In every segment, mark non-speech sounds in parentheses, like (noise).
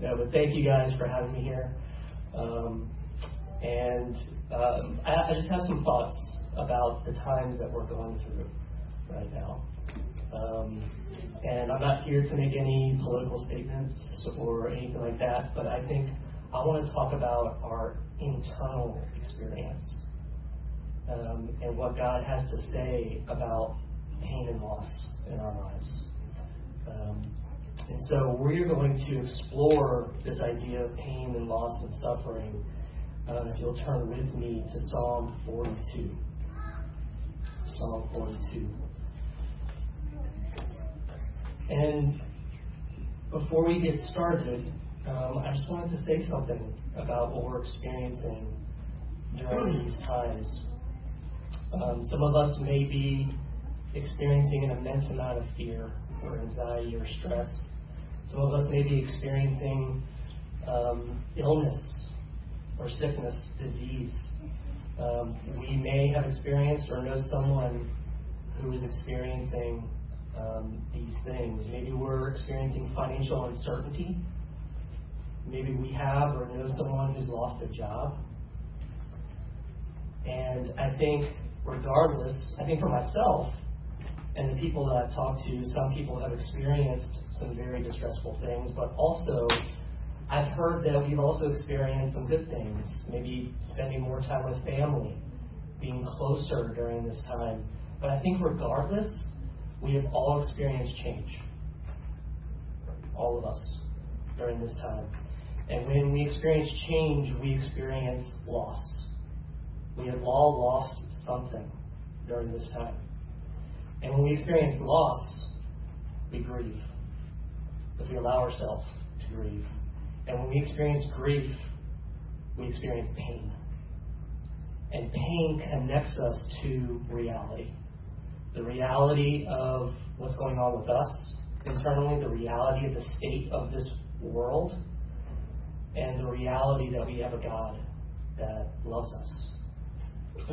No, but thank you guys for having me here. Um, and um, I, I just have some thoughts about the times that we're going through right now. Um, and I'm not here to make any political statements or anything like that, but I think I want to talk about our internal experience um, and what God has to say about pain and loss in our lives. And so we're going to explore this idea of pain and loss and suffering. Uh, if you'll turn with me to Psalm 42. Psalm 42. And before we get started, um, I just wanted to say something about what we're experiencing during these times. Um, some of us may be experiencing an immense amount of fear or anxiety or stress. Some of us may be experiencing um, illness or sickness, disease. Um, we may have experienced or know someone who is experiencing um, these things. Maybe we're experiencing financial uncertainty. Maybe we have or know someone who's lost a job. And I think, regardless, I think for myself and the people that I've talked to, some people have experienced some very distressful things, but also I've heard that we've also experienced some good things, maybe spending more time with family, being closer during this time. But I think regardless, we have all experienced change. All of us during this time. And when we experience change, we experience loss. We have all lost something during this time. And when we experience loss, we grieve. If we allow ourselves to grieve. And when we experience grief, we experience pain. And pain connects us to reality the reality of what's going on with us internally, the reality of the state of this world, and the reality that we have a God that loves us.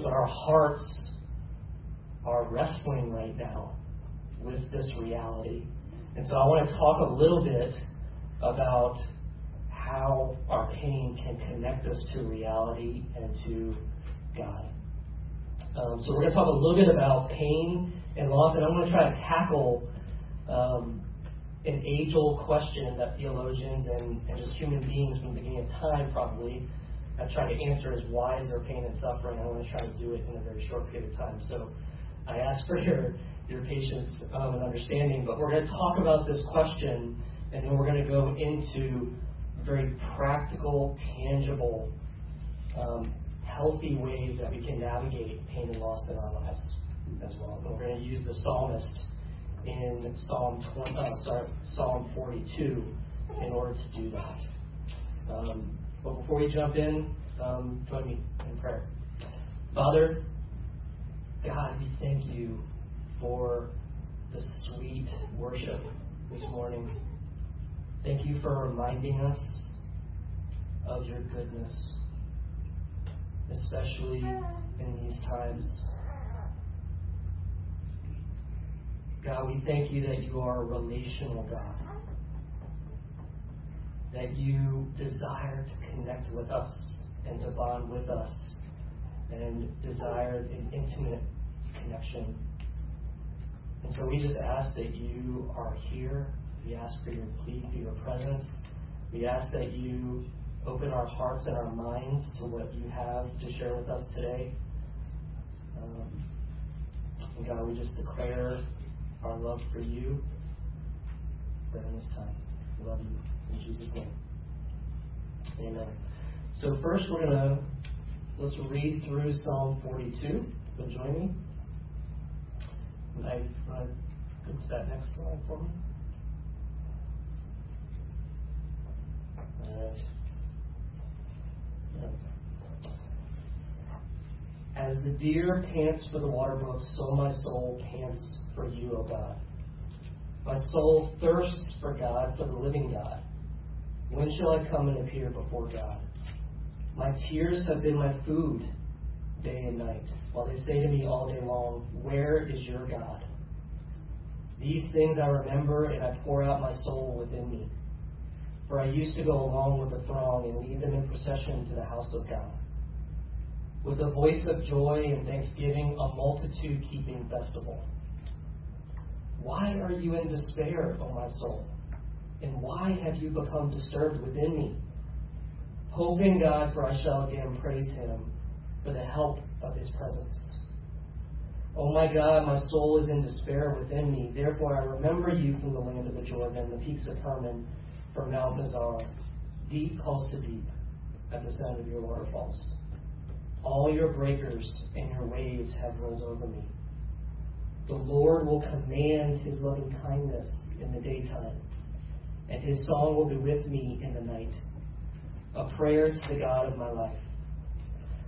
Our hearts are wrestling right now with this reality. And so I want to talk a little bit about how our pain can connect us to reality and to God. Um, so we're going to talk a little bit about pain and loss, and I'm going to try to tackle um, an age-old question that theologians and, and just human beings from the beginning of time probably have tried to answer is why is there pain and suffering? I want to try to do it in a very short period of time. So I ask for your your patience um, and understanding, but we're going to talk about this question, and then we're going to go into very practical, tangible um, healthy ways that we can navigate pain and loss in our lives as well. And we're going to use the psalmist in Psalm 20, uh, sorry, Psalm 42 in order to do that. Um, but before we jump in, um, join me in prayer. Father, God, we thank you for the sweet worship this morning. Thank you for reminding us of your goodness especially in these times. God, we thank you that you are a relational God, that you desire to connect with us and to bond with us and desire an intimate connection. And so we just ask that you are here. We ask for your plea, for your presence. We ask that you open our hearts and our minds to what you have to share with us today. Um, and God, we just declare our love for you during this time. We love you in Jesus' name. Amen. So first, we're gonna let's read through Psalm 42. But join me. I uh, go to that next slide for me. As the deer pants for the water brooks, so my soul pants for you, O God. My soul thirsts for God, for the living God. When shall I come and appear before God? My tears have been my food day and night, while they say to me all day long, Where is your God? These things I remember, and I pour out my soul within me. For I used to go along with the throng and lead them in procession to the house of God. With a voice of joy and thanksgiving, a multitude keeping festival. Why are you in despair, O my soul? And why have you become disturbed within me? Hope in God, for I shall again praise him for the help of his presence. O my God, my soul is in despair within me. Therefore I remember you from the land of the Jordan, the peaks of Hermon from Mount Mizar. Deep calls to deep at the sound of your waterfalls. All your breakers and your waves have rolled over me. The Lord will command his loving kindness in the daytime, and his song will be with me in the night. A prayer to the God of my life.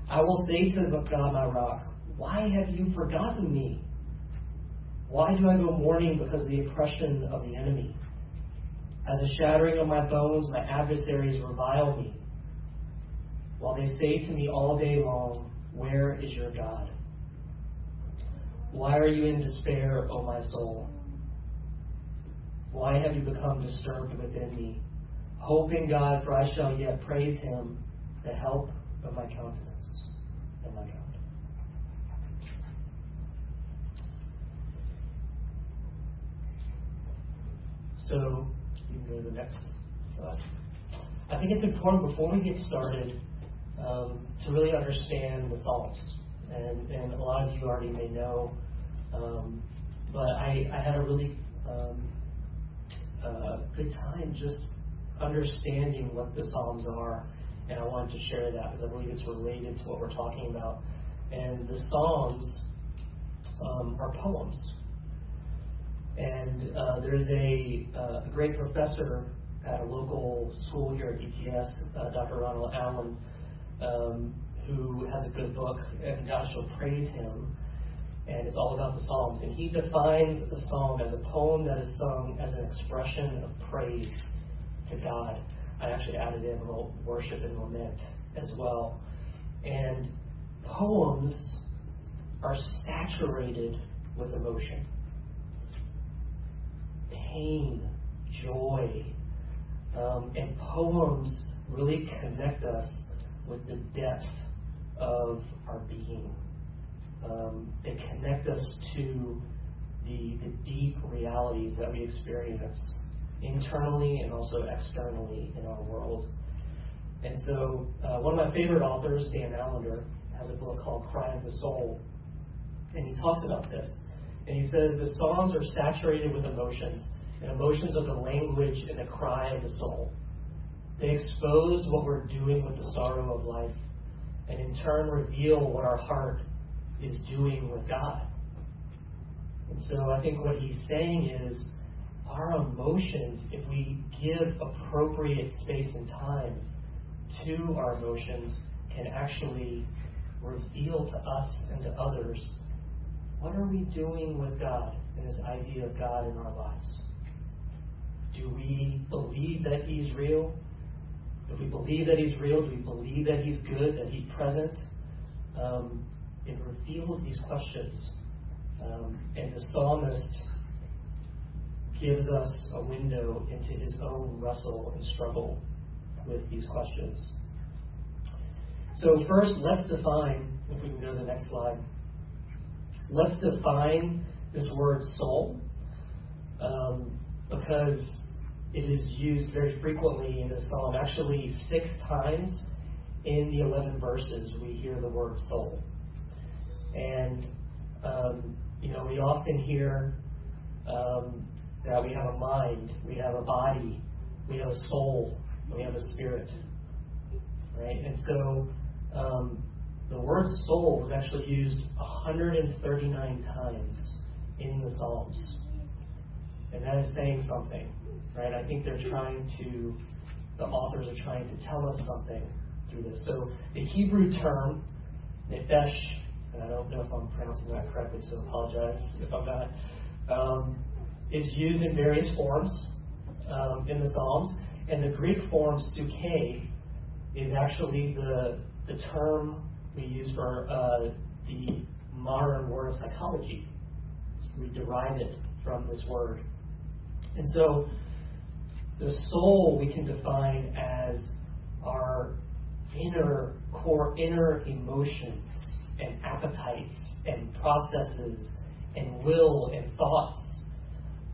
I will say to the God, my rock, Why have you forgotten me? Why do I go mourning because of the oppression of the enemy? As a shattering of my bones, my adversaries revile me. While they say to me all day long, Where is your God? Why are you in despair, O my soul? Why have you become disturbed within me? Hope in God, for I shall yet praise him, the help of my countenance and my God. So, you can go to the next slide. I think it's important before we get started um, to really understand the Psalms. And, and a lot of you already may know, um, but I, I had a really um, uh, good time just understanding what the Psalms are. And I wanted to share that because I believe it's related to what we're talking about. And the Psalms um, are poems. And uh, there's a, uh, a, great professor at a local school here at DTS, uh, Dr. Ronald Allen, um, who has a good book, and God shall praise him. And it's all about the Psalms. And he defines a psalm as a poem that is sung as an expression of praise to God. I actually added in a little worship and lament as well. And poems are saturated with emotion pain, joy. Um, and poems really connect us with the depth of our being. Um, they connect us to the, the deep realities that we experience internally and also externally in our world. And so, uh, one of my favorite authors, Dan Allender, has a book called Cry of the Soul. And he talks about this. And he says the Psalms are saturated with emotions, and emotions are the language and the cry of the soul. They expose what we're doing with the sorrow of life, and in turn reveal what our heart is doing with God. And so I think what he's saying is our emotions, if we give appropriate space and time to our emotions, can actually reveal to us and to others what are we doing with God and this idea of God in our lives? Do we believe that He's real? If we believe that He's real, do we believe that He's good, that He's present? Um, it reveals these questions. Um, and the psalmist gives us a window into his own wrestle and struggle with these questions. So, first, let's define, if we can go to the next slide, let's define this word soul um, because it is used very frequently in the psalm. Actually, six times in the 11 verses, we hear the word soul. And, um, you know, we often hear um, that we have a mind, we have a body, we have a soul, we have a spirit. Right? And so um, the word soul was actually used 139 times in the Psalms. And that is saying something. Right? I think they're trying to, the authors are trying to tell us something through this. So the Hebrew term, nefesh, and I don't know if I'm pronouncing that correctly, so apologize if I'm not. Um, is used in various forms um, in the Psalms, and the Greek form psuche is actually the, the term we use for uh, the modern word of psychology. So we derive it from this word. And so The soul we can define as our inner core, inner emotions and appetites and processes and will and thoughts.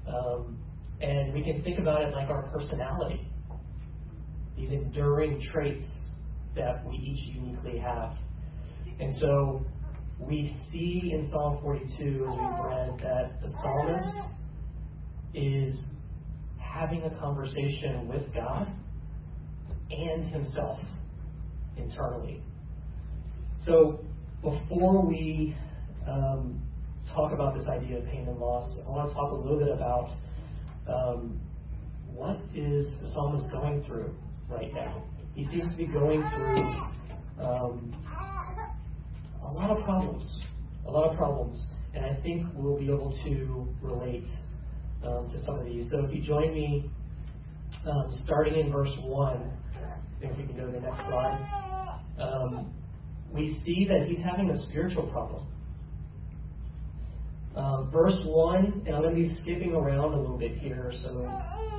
Um, and we can think about it like our personality, these enduring traits that we each uniquely have. And so we see in Psalm 42, as we've read, that the psalmist is having a conversation with God and himself internally. So before we um, talk about this idea of pain and loss, I want to talk a little bit about um, what is the psalmist going through right now. He seems to be going through um, a lot of problems, a lot of problems, and I think we'll be able to relate um, to some of these. So if you join me, um, starting in verse one, if we can go to the next slide, um, we see that he's having a spiritual problem. Uh, verse one, and I'm going to be skipping around a little bit here, so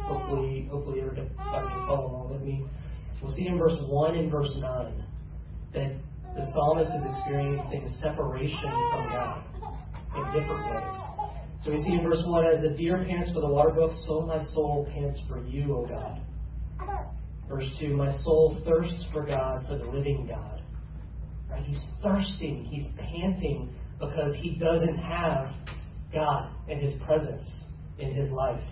hopefully, hopefully everybody can follow along with me. We'll see in verse one and verse nine that the psalmist is experiencing separation from God in different ways. So we see in verse 1 As the deer pants for the water brook, so my soul pants for you, O God. Verse 2 My soul thirsts for God, for the living God. Right? He's thirsting, he's panting because he doesn't have God and his presence in his life.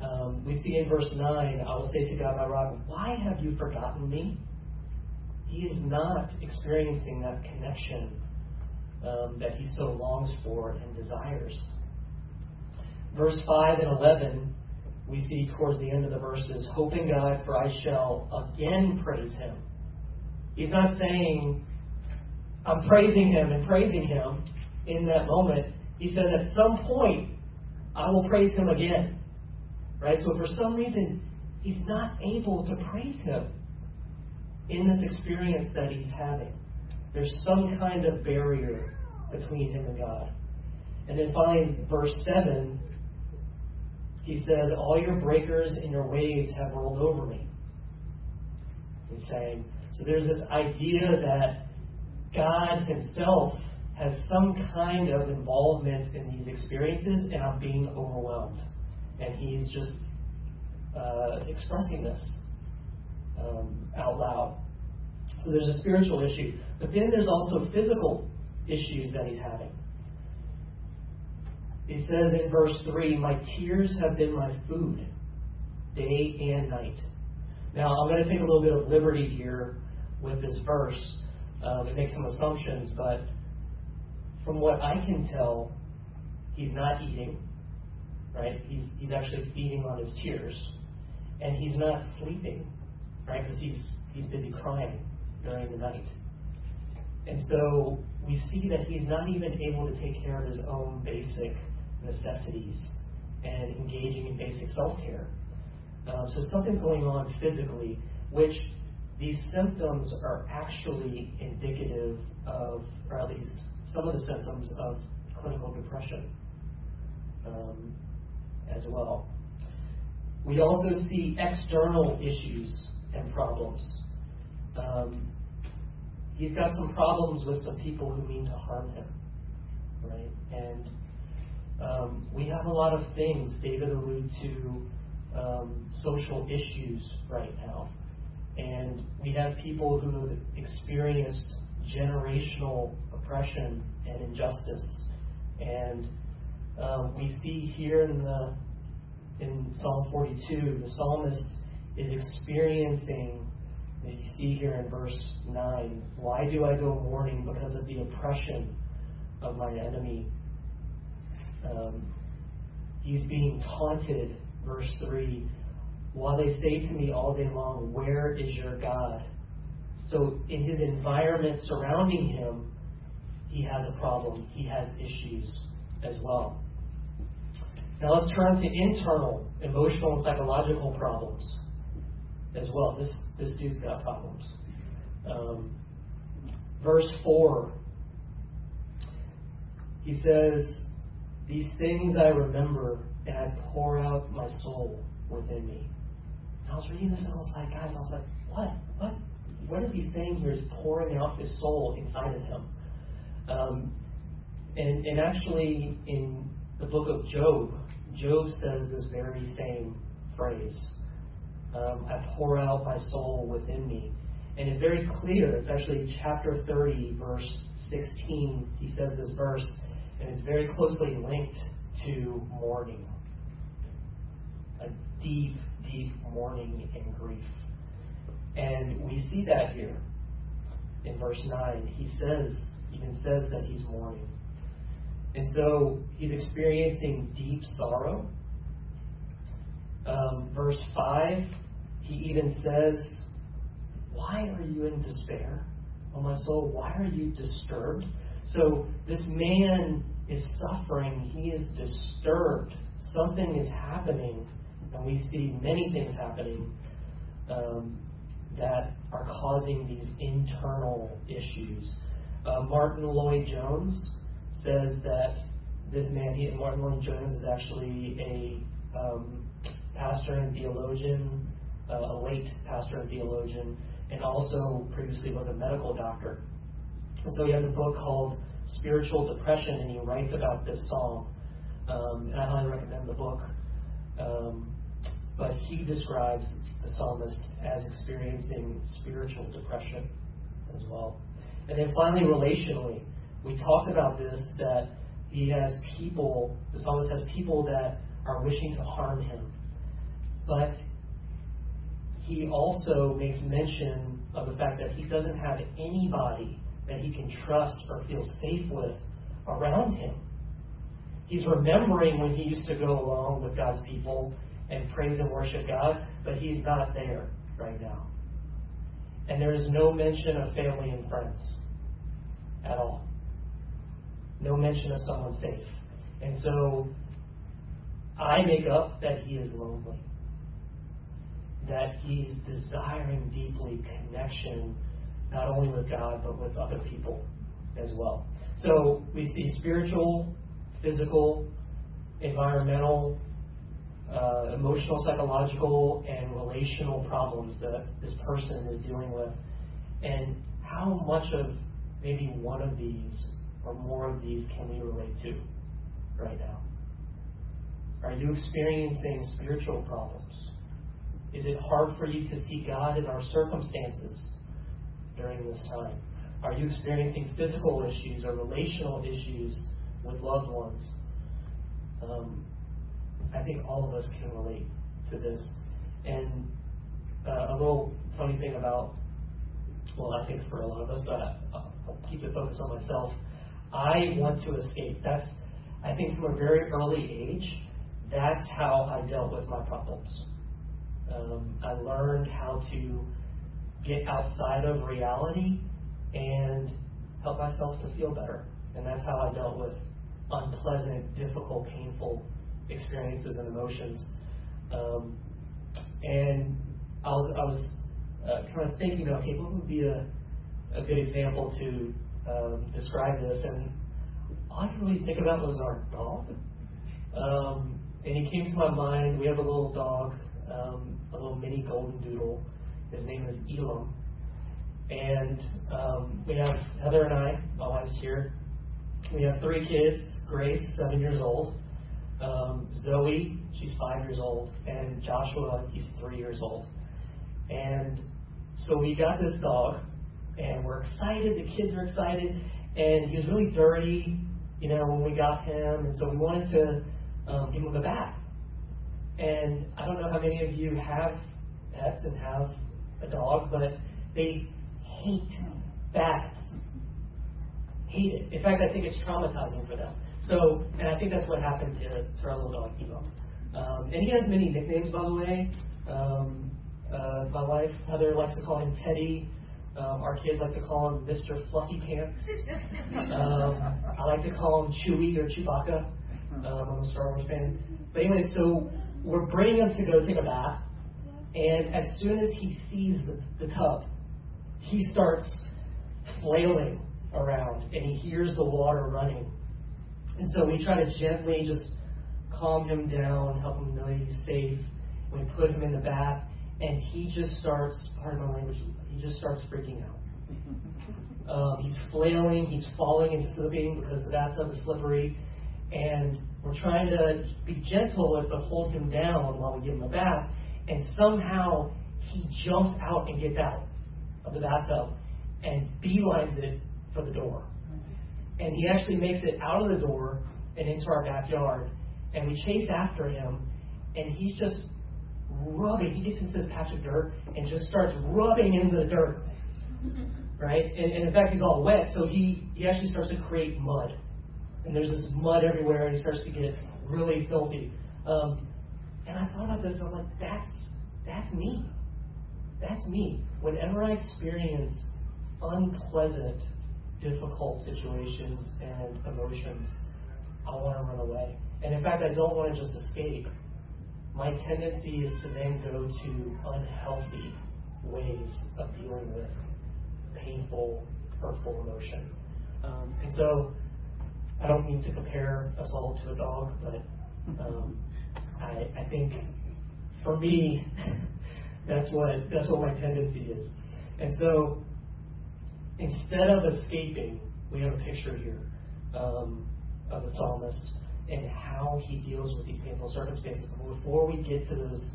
Um, we see in verse 9, I will say to God, my rock, why have you forgotten me? he is not experiencing that connection um, that he so longs for and desires. Verse 5 and 11, we see towards the end of the verses, hoping God, for I shall again praise him. He's not saying, I'm praising him and praising him in that moment. He says, at some point, I will praise him again. Right? So for some reason, he's not able to praise him in this experience that he's having. There's some kind of barrier between him and God. And then finally, verse 7, he says, All your breakers and your waves have rolled over me. He's saying, so there's this idea that God himself has some kind of involvement in these experiences, and I'm being overwhelmed. And he's just uh, expressing this um, out loud. So there's a spiritual issue. But then there's also physical issues that he's having. It says in verse 3 My tears have been my food, day and night. Now, I'm going to take a little bit of liberty here with this verse um, and make some assumptions, but from what I can tell, he's not eating, right? He's, he's actually feeding on his tears. And he's not sleeping, right? Because he's, he's busy crying during the night. And so we see that he's not even able to take care of his own basic necessities and engaging in basic self care. Um, so something's going on physically, which these symptoms are actually indicative of, or at least some of the symptoms of clinical depression um, as well. We also see external issues and problems. Um, he's got some problems with some people who mean to harm him, right? And um, we have a lot of things. David alluded to um, social issues right now, and we have people who have experienced generational oppression and injustice, and um, we see here in the in Psalm 42, the psalmist is experiencing as you see here in verse 9, why do I go mourning? Because of the oppression of my enemy. Um, he's being taunted, verse 3, while they say to me all day long, Where is your God? So, in his environment surrounding him, he has a problem. He has issues as well. Now, let's turn to internal, emotional, and psychological problems as well. This this dude's got problems. Um, verse 4, he says, These things I remember, and I pour out my soul within me. And I was reading this and I was like, guys, I was like, what? What? What is he saying here is pouring out his soul inside of him. Um, and, and actually, in the book of Job, Job says this very same phrase um, I pour out my soul within me. And it's very clear. It's actually chapter 30, verse 16. He says this verse, and it's very closely linked to mourning. A deep, deep mourning and grief. And we see that here in verse 9. He says, even says that he's mourning. And so he's experiencing deep sorrow. Um, verse 5, he even says, Why are you in despair, O my soul? Why are you disturbed? So this man is suffering. He is disturbed. Something is happening. And we see many things happening um, that are causing these internal issues. Uh, Martyn Lloyd-Jones says that this man, he, Martyn Lloyd-Jones, is actually a um, pastor and theologian, uh, a late pastor and theologian, and also previously was a medical doctor. And so he has a book called Spiritual Depression, and he writes about this psalm. Um, and I highly recommend the book. Um, but he describes the psalmist as experiencing spiritual depression as well. And then finally, relationally, we talked about this that he has people, the psalmist has people that are wishing to harm him. But he also makes mention of the fact that he doesn't have anybody that he can trust or feel safe with around him. He's remembering when he used to go along with God's people and praise and worship God, but he's not there right now. And there is no mention of family and friends at all. No mention of someone safe. And so I make up that he is lonely. That he's desiring deeply connection, not only with God, but with other people as well. So we see spiritual, physical, environmental, uh, emotional, psychological, and relational problems that this person is dealing with. And how much of maybe one of these or more of these can we relate to right now? Are you experiencing spiritual problems? Is it hard for you to see God in our circumstances during this time? Are you experiencing physical issues or relational issues with loved ones? Um, I think all of us can relate to this. And uh, a little funny thing about, well, I think for a lot of us, but I'll keep the focus on myself. I want to escape. That's, I think, from a very early age, that's how I dealt with my problems. Um, I learned how to get outside of reality and help myself to feel better. And that's how I dealt with unpleasant, difficult, painful experiences and emotions. Um, and I was, I was uh, kind of thinking, okay, what would be a, a good example to um, describe this? And all I really think about was our dog. Um, and he came to my mind. We have a little dog, um, a little mini golden doodle. His name is Elam. And um, we have Heather and I, my wife's here. We have three kids Grace, seven years old, um, Zoe, she's five years old, and Joshua, he's three years old. And so we got this dog, and we're excited. The kids are excited, and he was really dirty, you know, when we got him, and so we wanted to um, give him a bath. And I don't know how many of you have pets and have a dog, but they hate baths. Hate it. In fact, I think it's traumatizing for them. So, and I think that's what happened to, to our little dog, Evo. Um, and he has many nicknames, by the way. Um, uh, my wife, Heather, likes to call him Teddy. Um, our kids like to call him Mr. Fluffy Pants. Um, I like to call him Chewie or Chewbacca. Um, I'm a Star Wars fan. But anyway, so we're bringing him to go take a bath. And as soon as he sees the, the tub, he starts flailing around and he hears the water running. And so we try to gently just calm him down, help him know he's safe. We put him in the bath, and he just starts, pardon my language, he just starts freaking out. (laughs) Um, he's flailing, he's falling and slipping because the bathtub is slippery, and we're trying to be gentle but hold him down while we give him a bath, and somehow he jumps out and gets out of the bathtub and beelines it for the door. And he actually makes it out of the door and into our backyard, and we chase after him, and he's just rubbing. He gets into this patch of dirt and just starts rubbing into the dirt, (laughs) right? And, and in fact, he's all wet, so he he actually starts to create mud, and there's this mud everywhere, and he starts to get really filthy. Um, and I thought about this, and I'm like, that's that's me. That's me. Whenever I experience unpleasant, difficult situations and emotions, I want to run away. And in fact, I don't want to just escape. My tendency is to then go to unhealthy ways of dealing with painful, hurtful emotion. Um, and so, I don't mean to compare us all to a dog, but um, I, I think for me, (laughs) that's what that's what my tendency is. And so, instead of escaping, we have a picture here um, of the psalmist and how he deals with these painful circumstances. But before we get to those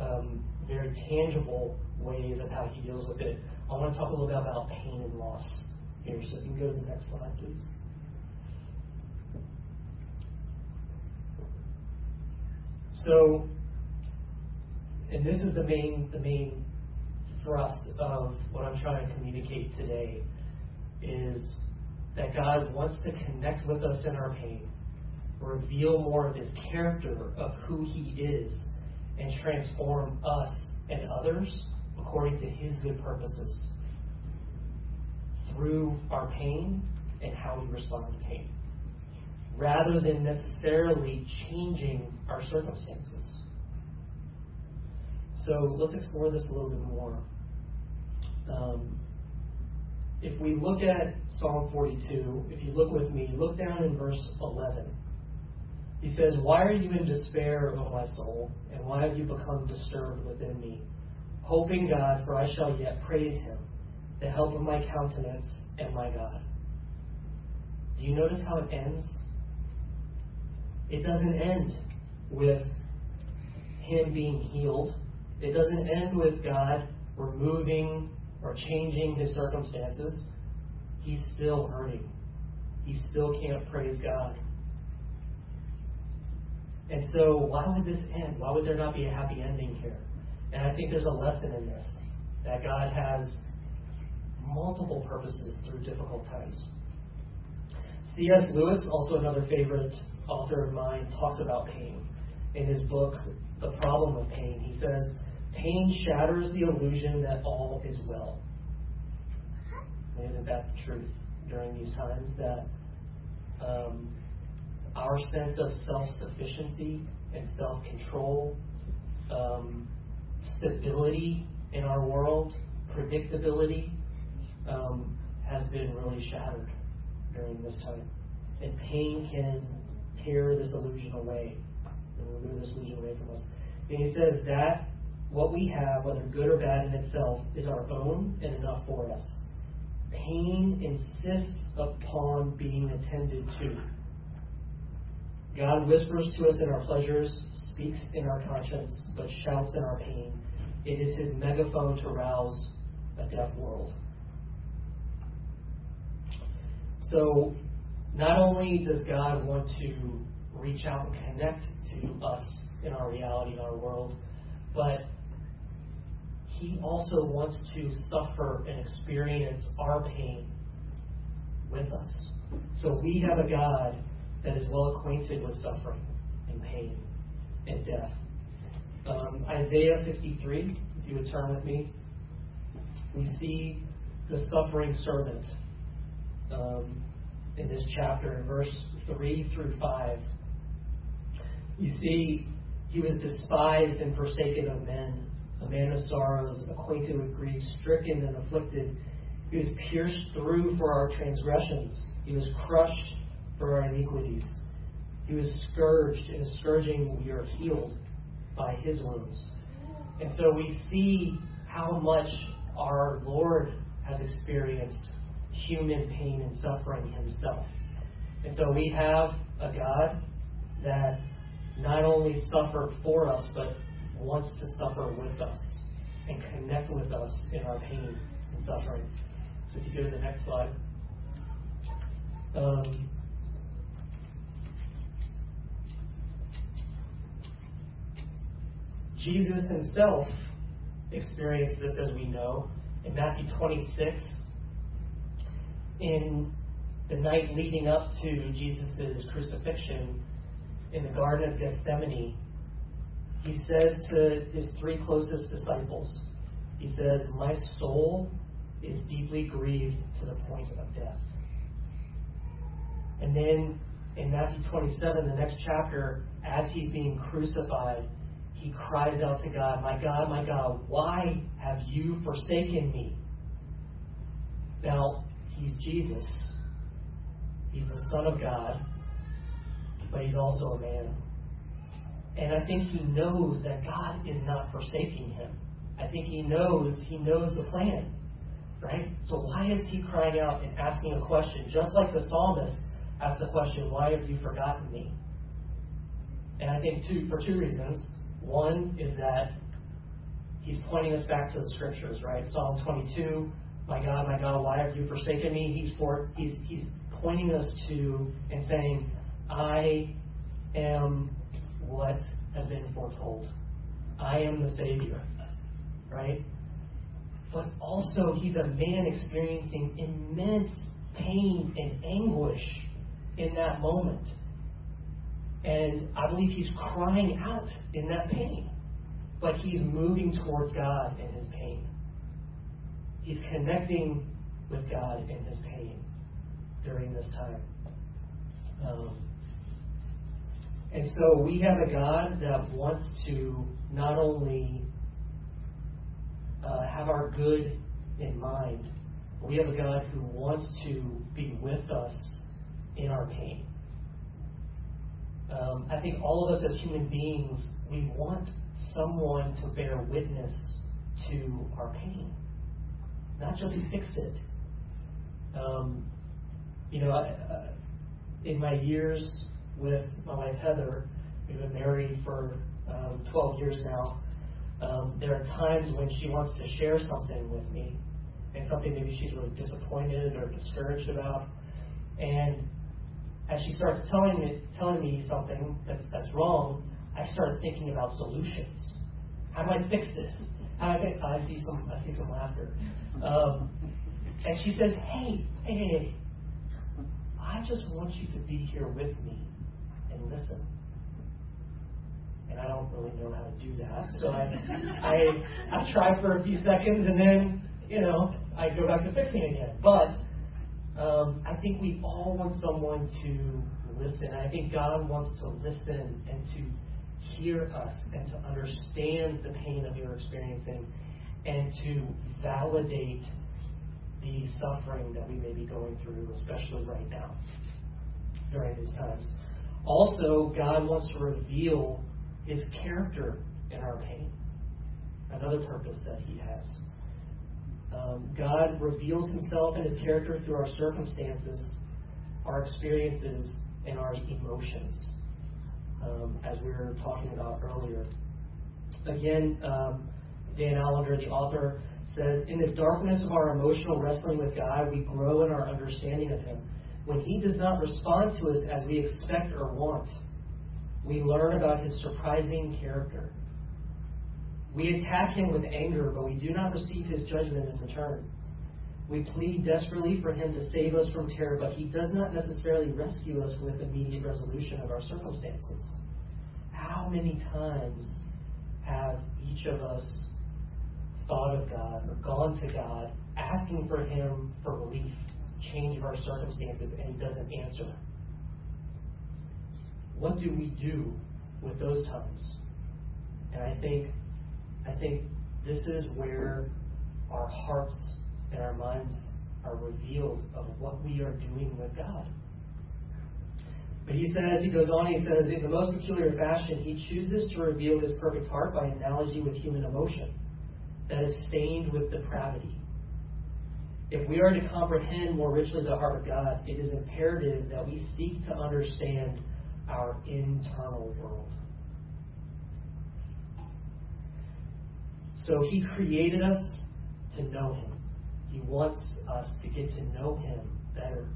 um, very tangible ways of how he deals with it, I want to talk a little bit about pain and loss here. So, you can go to the next slide, please. So, and this is the main the main thrust of what I'm trying to communicate today is that God wants to connect with us in our pain, reveal more of his character of who he is, and transform us and others according to his good purposes through our pain and how we respond to pain, rather than necessarily changing our circumstances. So let's explore this a little bit more. Um, if we look at Psalm 42, if you look with me, look down in verse 11. He says, Why are you in despair, O my soul, and why have you become disturbed within me? Hoping God, for I shall yet praise him, the help of my countenance and my God. Do you notice how it ends? It doesn't end with him being healed. It doesn't end with God removing or changing his circumstances. He's still hurting. He still can't praise God. And so, why would this end? Why would there not be a happy ending here? And I think there's a lesson in this that God has multiple purposes through difficult times. C.S. Lewis, also another favorite author of mine, talks about pain. In his book, The Problem of Pain, he says, Pain shatters the illusion that all is well. And isn't that the truth during these times? That um, our sense of self sufficiency and self control, um, stability in our world, predictability, um, has been really shattered during this time. And pain can tear this illusion away and remove this illusion away from us. And he says that what we have, whether good or bad in itself, is our own and enough for us. Pain insists upon being attended to. God whispers to us in our pleasures, speaks in our conscience, but shouts in our pain. It is his megaphone to rouse a deaf world. So, not only does God want to reach out and connect to us in our reality, in our world, but He also wants to suffer and experience our pain with us. So we have a God that is well acquainted with suffering and pain and death. Um, Isaiah 53, if you would turn with me, we see the suffering servant um, in this chapter, in verse 3 through 5. You see, he was despised and forsaken of men, a man of sorrows, acquainted with grief, stricken and afflicted. He was pierced through for our transgressions, he was crushed for our iniquities. He was scourged, and scourging we are healed. by his wounds. And so we see how much our Lord has experienced human pain and suffering himself. And so we have a God that not only suffered for us, but wants to suffer with us and connect with us in our pain and suffering. So if you go to the next slide. Um, Jesus himself experienced this, as we know, in Matthew 26. In the night leading up to Jesus' crucifixion in the Garden of Gethsemane, he says to his three closest disciples, he says, My soul is deeply grieved to the point of death. And then in Matthew 27, the next chapter, as he's being crucified, he cries out to God, My God, my God, why have you forsaken me? Now, he's Jesus. He's the Son of God, but he's also a man. And I think he knows that God is not forsaking him. I think he knows he knows the plan. Right? So why is he crying out and asking a question? Just like the psalmist asked the question, Why have you forgotten me? And I think two for two reasons. One is that he's pointing us back to the scriptures, right? Psalm 22, my God, my God, why have you forsaken me? He's for he's he's pointing us to and saying, I am what has been foretold. I am the Savior, right? But also, he's a man experiencing immense pain and anguish in that moment. And I believe he's crying out in that pain. But he's moving towards God in his pain. He's connecting with God in his pain during this time. Um, and so we have a God that wants to not only uh, have our good in mind, we have a God who wants to be with us in our pain. Um, I think all of us as human beings, we want someone to bear witness to our pain, not just fix it. Um, you know, I, uh, in my years with my wife Heather, we've been married for um, 12 years now. Um, there are times when she wants to share something with me, and something maybe she's really disappointed or discouraged about, and as she starts telling me telling me something that's that's wrong, I start thinking about solutions. How do I fix this? How do I think? I see some I see some laughter. Um, and she says, "Hey, hey, hey, I just want you to be here with me and listen." And I don't really know how to do that, so I (laughs) I I try for a few seconds and then you know I go back to fixing again. But um, I think we all want someone to listen. I think God wants to listen and to hear us and to understand the pain that we are experiencing and to validate the suffering that we may be going through, especially right now during these times. Also, God wants to reveal his character in our pain. Another purpose that he has. Um, God reveals himself and his character through our circumstances, our experiences, and our emotions, um, as we were talking about earlier. Again, um, Dan Allender, the author, says In the darkness of our emotional wrestling with God, we grow in our understanding of Him. When He does not respond to us as we expect or want, we learn about His surprising character. We attack him with anger, but we do not receive his judgment in return. We plead desperately for him to save us from terror, but he does not necessarily rescue us with immediate resolution of our circumstances. How many times have each of us thought of God or gone to God asking for him for relief, change of our circumstances, and he doesn't answer? What do we do with those times? And I think I think this is where our hearts and our minds are revealed of what we are doing with God. But he says, he goes on, he says, in the most peculiar fashion, he chooses to reveal his perfect heart by analogy with human emotion that is stained with depravity. If we are to comprehend more richly the heart of God, it is imperative that we seek to understand our internal world. So he created us to know him. He wants us to get to know him better.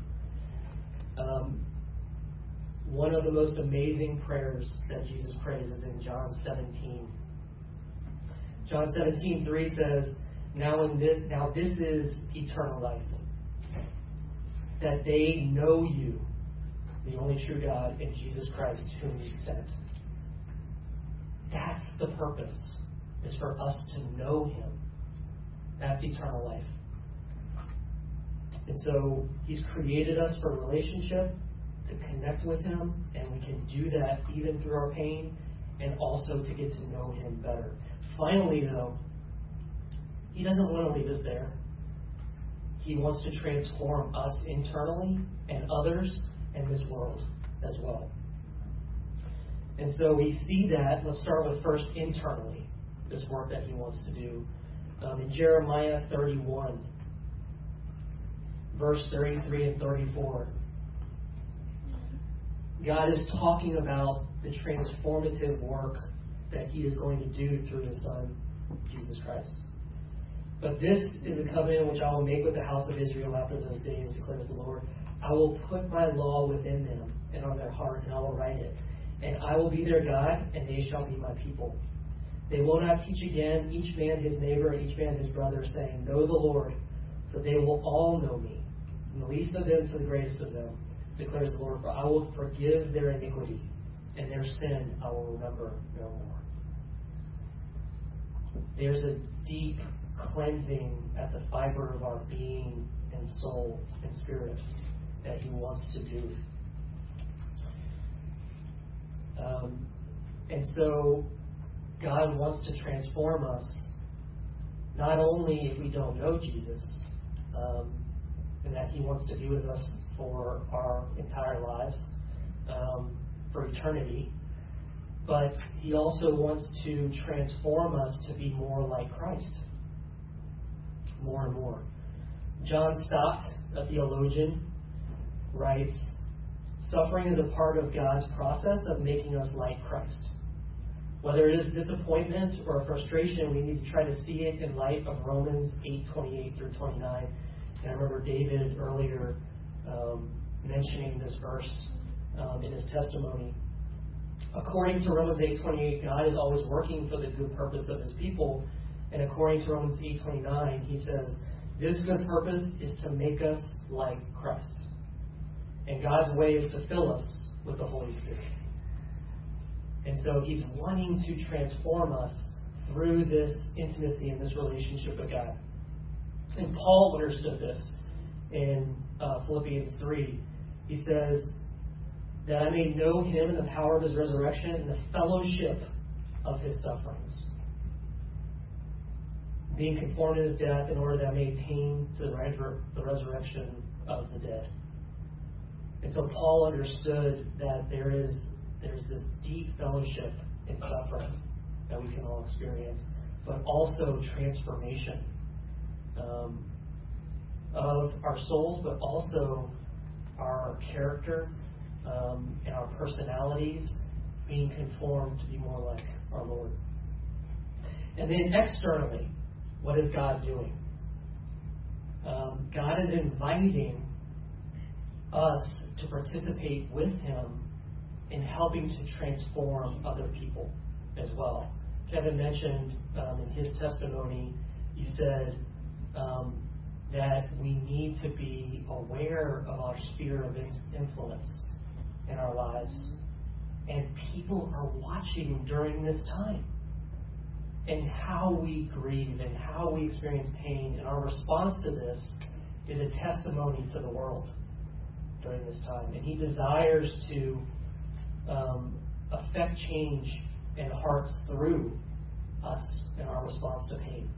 Um, one of the most amazing prayers that Jesus prays is in John 17. John 17, 3 says, Now in this now this is eternal life. That they know you, the only true God, and Jesus Christ, whom you sent. That's the purpose, is for us to know him. That's eternal life. And so he's created us for a relationship to connect with him, and we can do that even through our pain and also to get to know him better. Finally, though, he doesn't want to leave us there. He wants to transform us internally and others and this world as well. And so we see that. Let's start with first internally, this work that he wants to do. Um, in Jeremiah 31, verse 33 and 34, God is talking about the transformative work that he is going to do through his Son, Jesus Christ. But this is the covenant which I will make with the house of Israel after those days, declares the Lord. I will put my law within them and on their heart, and I will write it. And I will be their God, and they shall be my people. They will not teach again each man his neighbor and each man his brother, saying, Know the Lord, for they will all know me, from the least of them to the greatest of them, declares the Lord. For I will forgive their iniquity, and their sin I will remember no more. There's a deep cleansing at the fiber of our being and soul and spirit that He wants to do. Um, and so God wants to transform us, not only if we don't know Jesus, um, and that He wants to be with us for our entire lives, um, for eternity, but He also wants to transform us to be more like Christ. More and more. John Stott, a theologian, writes Suffering is a part of God's process of making us like Christ. Whether it is disappointment or frustration, we need to try to see it in light of Romans 8 28 through 29. And I remember David earlier um, mentioning this verse um, in his testimony. According to Romans 8 28, God is always working for the good purpose of his people. And according to Romans 8 29, he says, This good purpose is to make us like Christ. And God's way is to fill us with the Holy Spirit. And so He's wanting to transform us through this intimacy and this relationship with God. And Paul understood this in uh, Philippians 3. He says, That I may know Him and the power of His resurrection and the fellowship of His sufferings. Being conformed to His death in order that I may attain to the resurrection of the dead. And so Paul understood that there is there's this deep fellowship in suffering that we can all experience, but also transformation um, of our souls, but also our character um, and our personalities being conformed to be more like our Lord. And then externally, what is God doing? Um, God is inviting us to participate with Him in helping to transform other people as well. Kevin mentioned um, in his testimony, you said um, that we need to be aware of our sphere of influence in our lives. And people are watching during this time. And how we grieve and how we experience pain. And our response to this is a testimony to the world during this time. And He desires to um, affect change in hearts through us and our response to pain.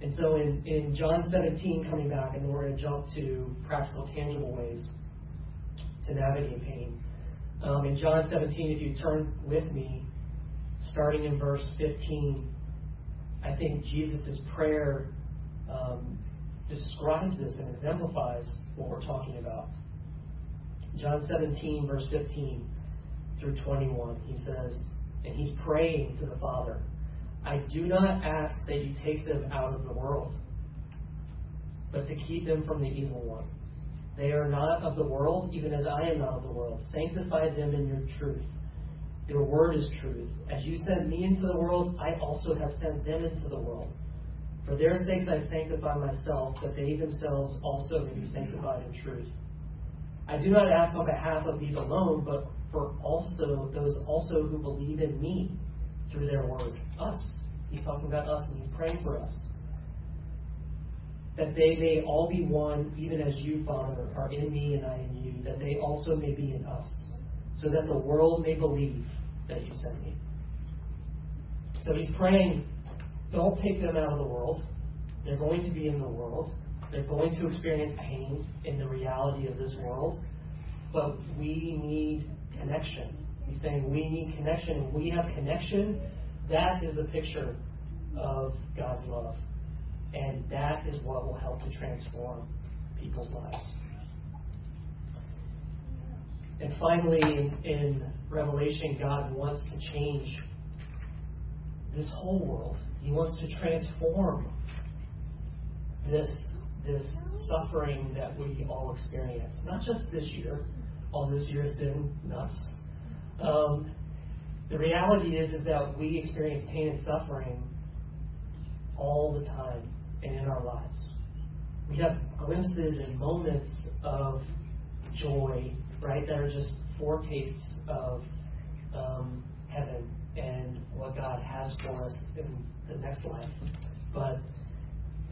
And so in, in John 17, coming back, and we're going to jump to practical, tangible ways to navigate pain. Um, in John 17, if you turn with me, starting in verse 15, I think Jesus' prayer um, describes this and exemplifies what we're talking about. John 17, verse 15 through 21, he says, and he's praying to the Father, I do not ask that you take them out of the world, but to keep them from the evil one. They are not of the world, even as I am not of the world. Sanctify them in your truth. Your word is truth. As you sent me into the world, I also have sent them into the world. For their sakes I sanctify myself, that they themselves also may be sanctified in truth. I do not ask on behalf of these alone, but for also those also who believe in me through their word. Us. He's talking about us and he's praying for us. That they may all be one, even as you, Father, are in me and I in you, that they also may be in us, so that the world may believe that you sent me. So he's praying, don't take them out of the world. They're going to be in the world. They're going to experience pain in the reality of this world. But we need connection. He's saying we need connection, we have connection. That is the picture of God's love. And that is what will help to transform people's lives. And finally, in, Revelation, God wants to change this whole world. He wants to transform this, this suffering that we all experience. Not just this year, all this year has been nuts. Um, the reality is, is that we experience pain and suffering all the time and in our lives. We have glimpses and moments of joy, right, that are just foretastes of um, heaven and what God has for us in the next life. But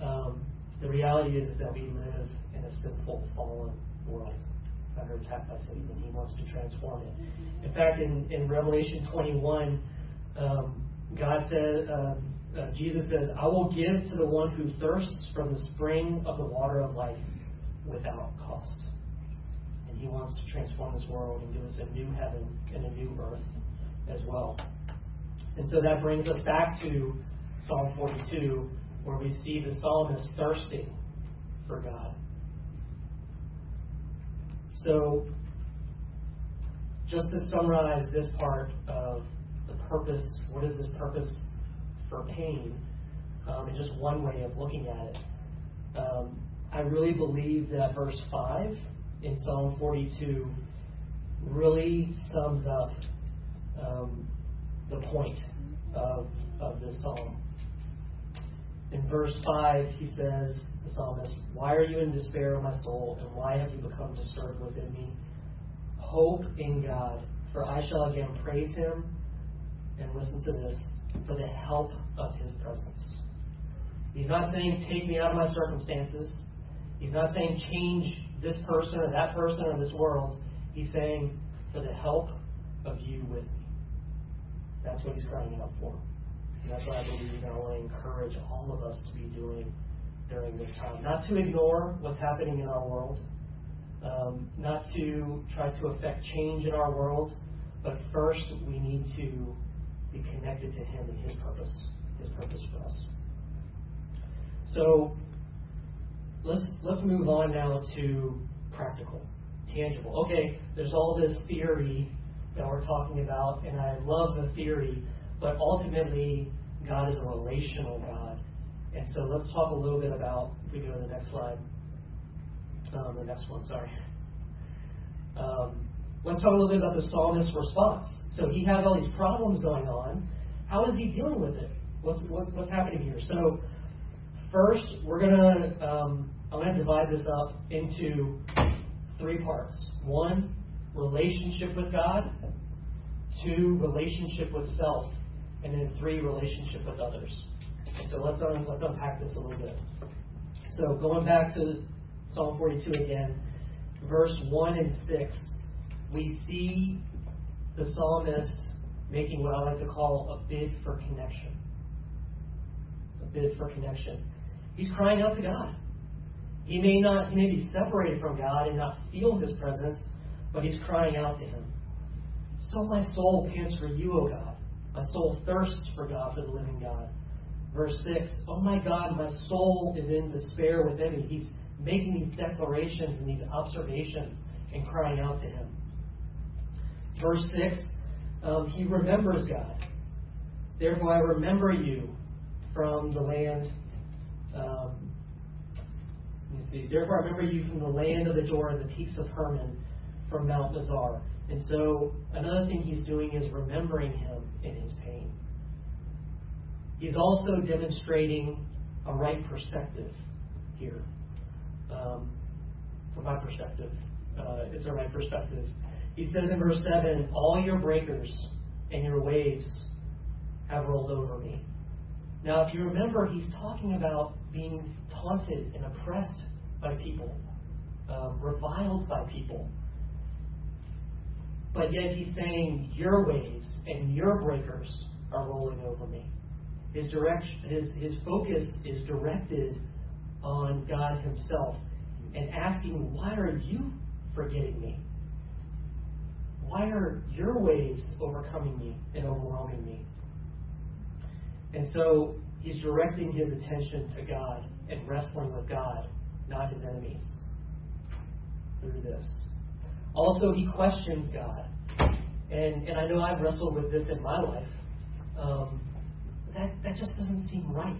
um, the reality is, is that we live in a sinful, fallen world under attack by Satan. He wants to transform it. In fact, in, in Revelation 21, um, God said, um, uh, Jesus says, I will give to the one who thirsts from the spring of the water of life without cost. He wants to transform this world and give us a new heaven and a new earth as well. And so that brings us back to Psalm 42, where we see the psalmist thirsting for God. So, just to summarize this part of the purpose, what is this purpose for pain, um, and just one way of looking at it. Um, I really believe that verse 5 in Psalm 42 really sums up um, the point of, of this psalm. In verse 5, he says, the psalmist, Why are you in despair, my soul, and why have you become disturbed within me? Hope in God, for I shall again praise him. And listen to this for the help of his presence. He's not saying, take me out of my circumstances. He's not saying, change this person or that person or this world. He's saying, for the help of you with me. That's what he's crying out for. And that's what I believe I want to encourage all of us to be doing during this time. Not to ignore what's happening in our world, um, not to try to affect change in our world, but first we need to be connected to Him and His purpose, His purpose for us. So let's let's move on now to practical, tangible. Okay, there's all this theory that we're talking about, and I love the theory, but ultimately God is a relational God. And so let's talk a little bit about, if we go to the next slide, um, the next one, sorry. Um, Let's talk a little bit about the psalmist's response. So he has all these problems going on. How is he dealing with it? What's what, what's happening here? So first, we're gonna um, I'm gonna divide this up into three parts. One, relationship with God. Two, relationship with self, and then three, relationship with others. So let's un- let's unpack this a little bit. So going back to Psalm 42 again, verse one and six we see the psalmist making what I like to call a bid for connection. A bid for connection. He's crying out to God. He may not, he may be separated from God and not feel His presence, but he's crying out to Him. So my soul pants for you, O God. My soul thirsts for God, for the living God. Verse 6 Oh my God, my soul is in despair within me. He's making these declarations and these observations and crying out to Him. Verse 6 um, He remembers God. Therefore, I remember you from the land. Um, let me see. Therefore, I remember you from the land of the Jordan, the peaks of Hermon, from Mount Mizar. And so, another thing he's doing is remembering him in his pain. He's also demonstrating a right perspective here. Um, from my perspective, uh, it's a right perspective. He says in verse 7 All your breakers and your waves have rolled over me. Now, if you remember, he's talking about being taunted and oppressed by people, uh, reviled by people. But yet he's saying, Your waves and your breakers are rolling over me. His direction, his, his focus is directed on God Himself and asking, Why are you forgetting me? Why are your waves overcoming me and overwhelming me? And so he's directing his attention to God and wrestling with God, not his enemies, through this. Also, he questions God. And, and I know I've wrestled with this in my life. Um, that, that just doesn't seem right.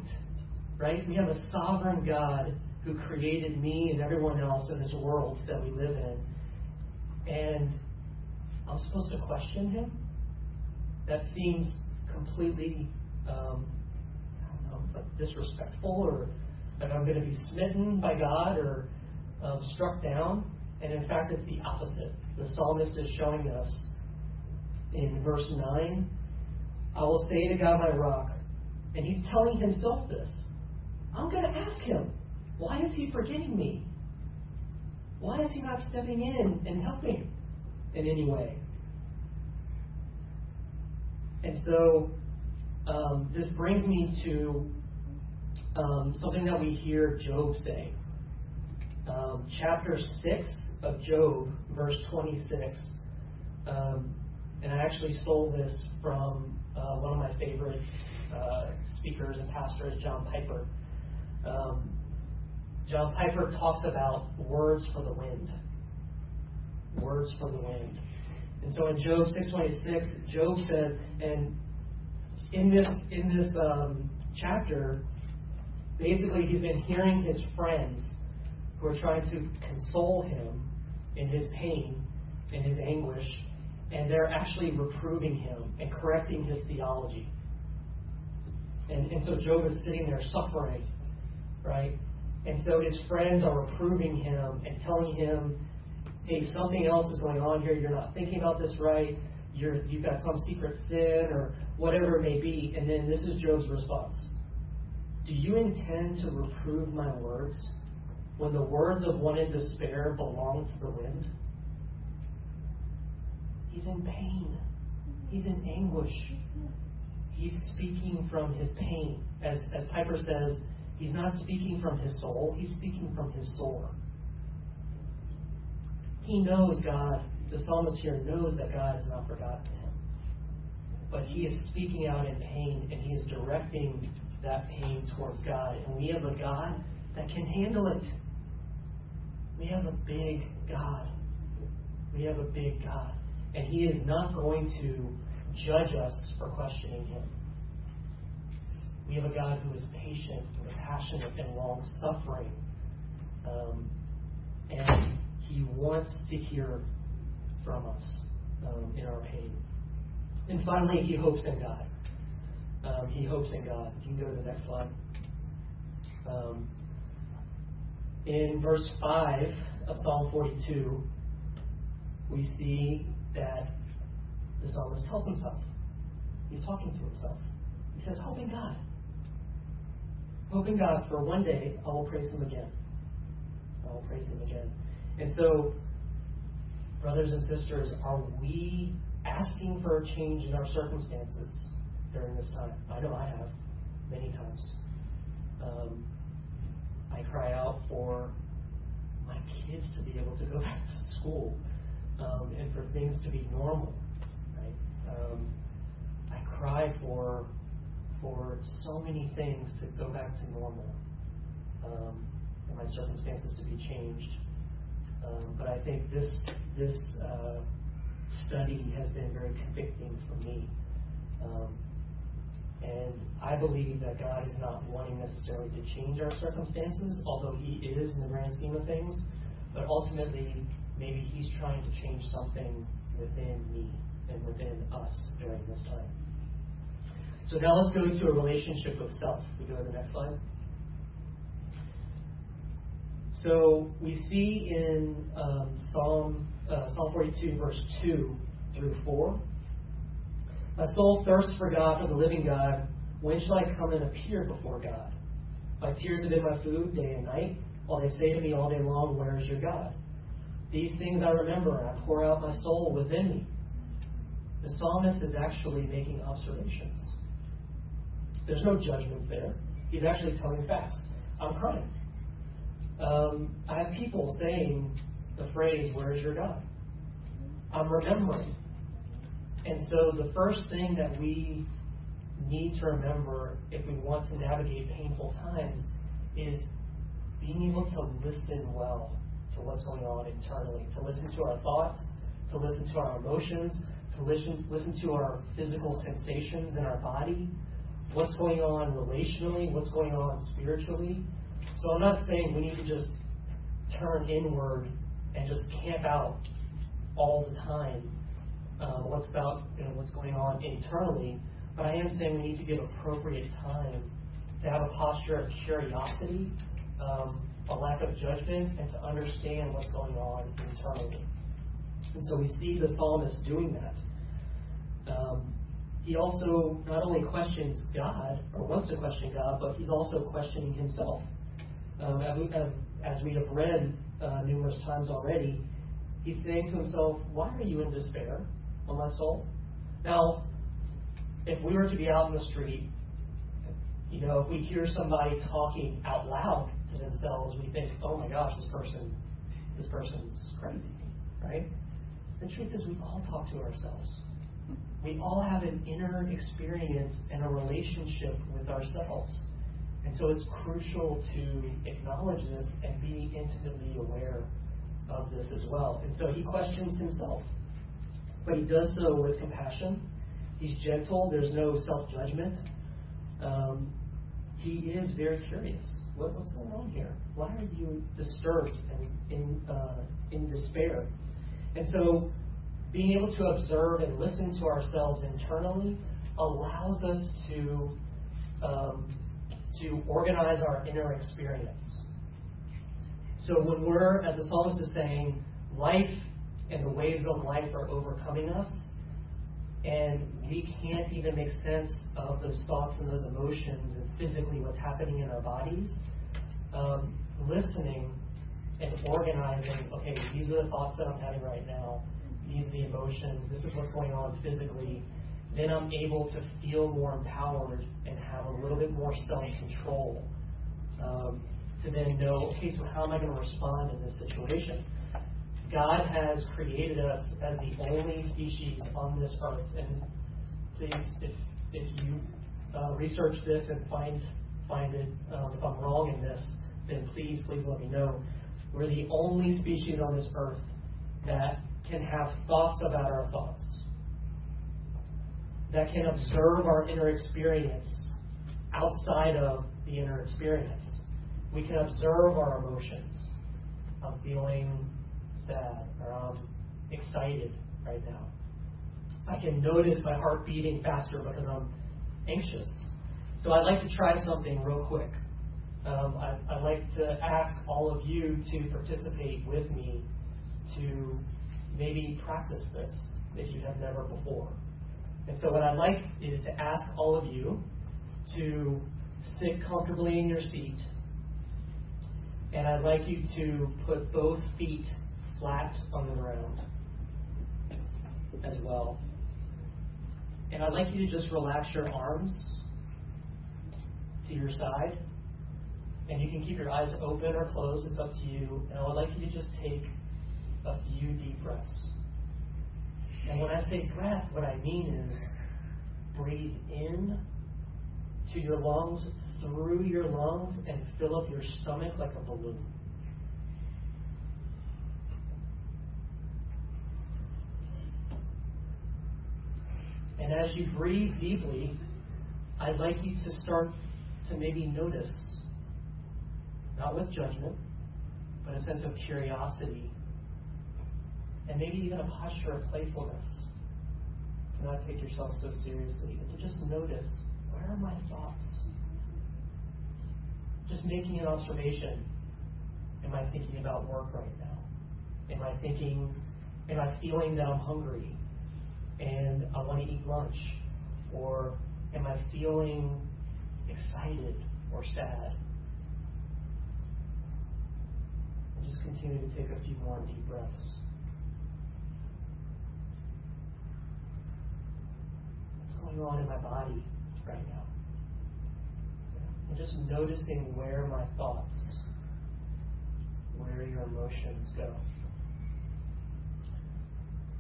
Right? We have a sovereign God who created me and everyone else in this world that we live in. And I'm supposed to question him? That seems completely um, I don't know, like disrespectful or like I'm going to be smitten by God or um, struck down. And in fact, it's the opposite. The psalmist is showing us in verse 9 I will say to God, my rock, and he's telling himself this I'm going to ask him, why is he forgetting me? Why is he not stepping in and helping in any way? And so um, this brings me to um, something that we hear Job say. Um, chapter 6 of Job, verse 26. Um, and I actually stole this from uh, one of my favorite uh, speakers and pastors, John Piper. Um, John Piper talks about words for the wind. Words for the wind. And so in Job 6:26, Job says, and in this in this um, chapter, basically he's been hearing his friends who are trying to console him in his pain, in his anguish, and they're actually reproving him and correcting his theology. And, and so Job is sitting there suffering, right? And so his friends are reproving him and telling him, hey, something else is going on here. You're not thinking about this right. You're, you've got some secret sin or whatever it may be. And then this is Job's response Do you intend to reprove my words when the words of one in despair belong to the wind? He's in pain, he's in anguish. He's speaking from his pain. As, as Piper says, he's not speaking from his soul, he's speaking from his sore. He knows God, the psalmist here knows that God has not forgotten him. But he is speaking out in pain and he is directing that pain towards God. And we have a God that can handle it. We have a big God. We have a big God. And he is not going to judge us for questioning him. We have a God who is patient and compassionate and long suffering. Um, and he wants to hear from us um, in our pain. And finally, he hopes in God. Um, he hopes in God. You can go to the next slide. Um, in verse 5 of Psalm 42, we see that the psalmist tells himself. He's talking to himself. He says, Hope in God. Hope in God for one day I will praise him again. I will praise him again. And so, brothers and sisters, are we asking for a change in our circumstances during this time? I know I have many times. Um, I cry out for my kids to be able to go (laughs) back to school um, and for things to be normal, right? Um, I cry for for so many things to go back to normal, um, and my circumstances to be changed. Um, but I think this this uh, study has been very convicting for me. Um, and I believe that God is not wanting necessarily to change our circumstances, although He is in the grand scheme of things. But ultimately, maybe He's trying to change something within me and within us during this time. So now let's go to a relationship with self. We go to the next slide. So we see in um, Psalm uh, Psalm 42, verse 2 through 4. My soul thirsts for God, for the living God. When shall I come and appear before God? My tears have been my food day and night, while they say to me all day long, Where is your God? These things I remember, and I pour out my soul within me. The psalmist is actually making observations. There's no judgments there. He's actually telling facts. I'm crying. Um, I have people saying the phrase, Where is your God? I'm remembering. And so the first thing that we need to remember if we want to navigate painful times is being able to listen well to what's going on internally, to listen to our thoughts, to listen to our emotions, to listen, listen to our physical sensations in our body, what's going on relationally, what's going on spiritually. So I'm not saying we need to just turn inward and just camp out all the time. Uh, what's about you know what's going on internally, but I am saying we need to give appropriate time to have a posture of curiosity, um, a lack of judgment, and to understand what's going on internally. And so we see the psalmist doing that. Um, he also not only questions God, or wants to question God, but he's also questioning himself. Um, as we have read uh, numerous times already, he's saying to himself, Why are you in despair, O my soul? Now, if we were to be out in the street, you know, if we hear somebody talking out loud to themselves, we think, Oh my gosh, this person, this person's crazy, right? The truth is, we all talk to ourselves. We all have an inner experience and a relationship with ourselves. And so it's crucial to acknowledge this and be intimately aware of this as well. And so he questions himself, but he does so with compassion. He's gentle, there's no self judgment. Um, he is very curious. What, what's going on here? Why are you disturbed and in, uh, in despair? And so being able to observe and listen to ourselves internally allows us to um, to organize our inner experience. So when we're, as the psalmist is saying, life and the waves of life are overcoming us, and we can't even make sense of those thoughts and those emotions and physically what's happening in our bodies, um, listening and organizing, okay, these are the thoughts that I'm having right now, these are the emotions, this is what's going on physically, then I'm able to feel more empowered and have a little bit more self control um, to then know, okay, so how am I going to respond in this situation? God has created us as the only species on this earth, and please, if if you uh, research this and find find it, um, if I'm wrong in this, then please, please let me know. We're the only species on this earth that can have thoughts about our thoughts that can observe our inner experience outside of the inner experience. We can observe our emotions. I'm feeling sad or I'm excited right now. I can notice my heart beating faster because I'm anxious. So I'd like to try something real quick. Um, I, I'd like to ask all of you to participate with me to maybe practice this if you have never before. And so, what I'd like is to ask all of you to sit comfortably in your seat. And I'd like you to put both feet flat on the ground as well. And I'd like you to just relax your arms to your side. And you can keep your eyes open or closed, it's up to you. And I would like you to just take a few deep breaths. And when I say breath, what I mean is breathe in to your lungs, through your lungs, and fill up your stomach like a balloon. And as you breathe deeply, I'd like you to start to maybe notice, not with judgment, but a sense of curiosity, and maybe even a posture of playfulness to not take yourself so seriously, and to just notice where are my thoughts? Just making an observation. Am I thinking about work right now? Am I thinking, am I feeling that I'm hungry and I want to eat lunch? Or am I feeling excited or sad? And just continue to take a few more deep breaths. What's going on in my body right now? And just noticing where my thoughts, where your emotions go.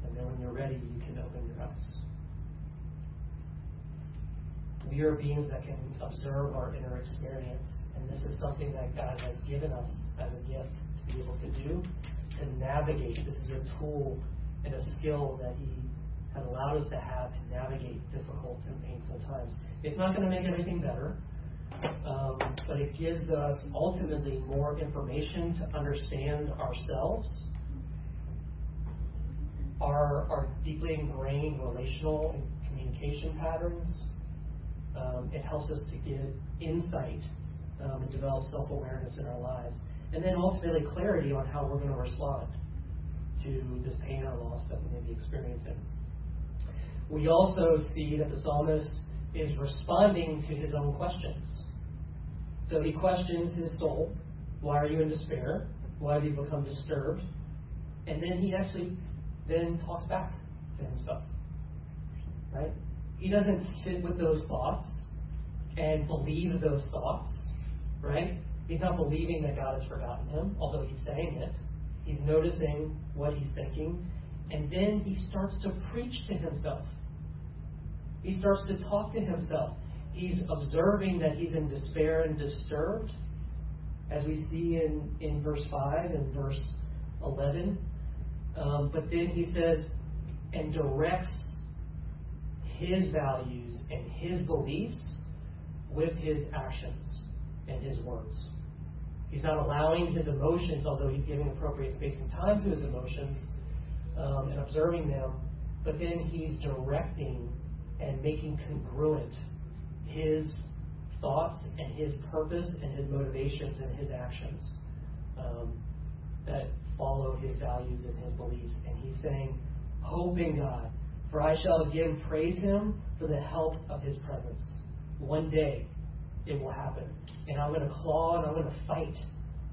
And then when you're ready, you can open your eyes. We are beings that can observe our inner experience, and this is something that God has given us as a gift to be able to do, to navigate. This is a tool and a skill that He has allowed us to have to navigate difficult and painful times. It's not going to make everything better, um, but it gives us ultimately more information to understand ourselves, our deeply ingrained relational and communication patterns. Um, it helps us to get insight um, and develop self awareness in our lives. And then ultimately clarity on how we're going to respond to this pain or loss that we may be experiencing. We also see that the psalmist is responding to his own questions. So he questions his soul Why are you in despair? Why have you become disturbed? And then he actually then talks back to himself. Right? He doesn't sit with those thoughts and believe those thoughts. Right? He's not believing that God has forgotten him, although he's saying it. He's noticing what he's thinking. And then he starts to preach to himself. He starts to talk to himself. He's observing that he's in despair and disturbed, as we see in, in verse 5 and verse 11. Um, but then he says, and directs his values and his beliefs with his actions and his words. He's not allowing his emotions, although he's giving appropriate space and time to his emotions um, and observing them, but then he's directing and making congruent his thoughts and his purpose and his motivations and his actions um, that follow his values and his beliefs. And he's saying, Hope in God, for I shall again praise him for the help of his presence. One day it will happen. And I'm going to claw and I'm going to fight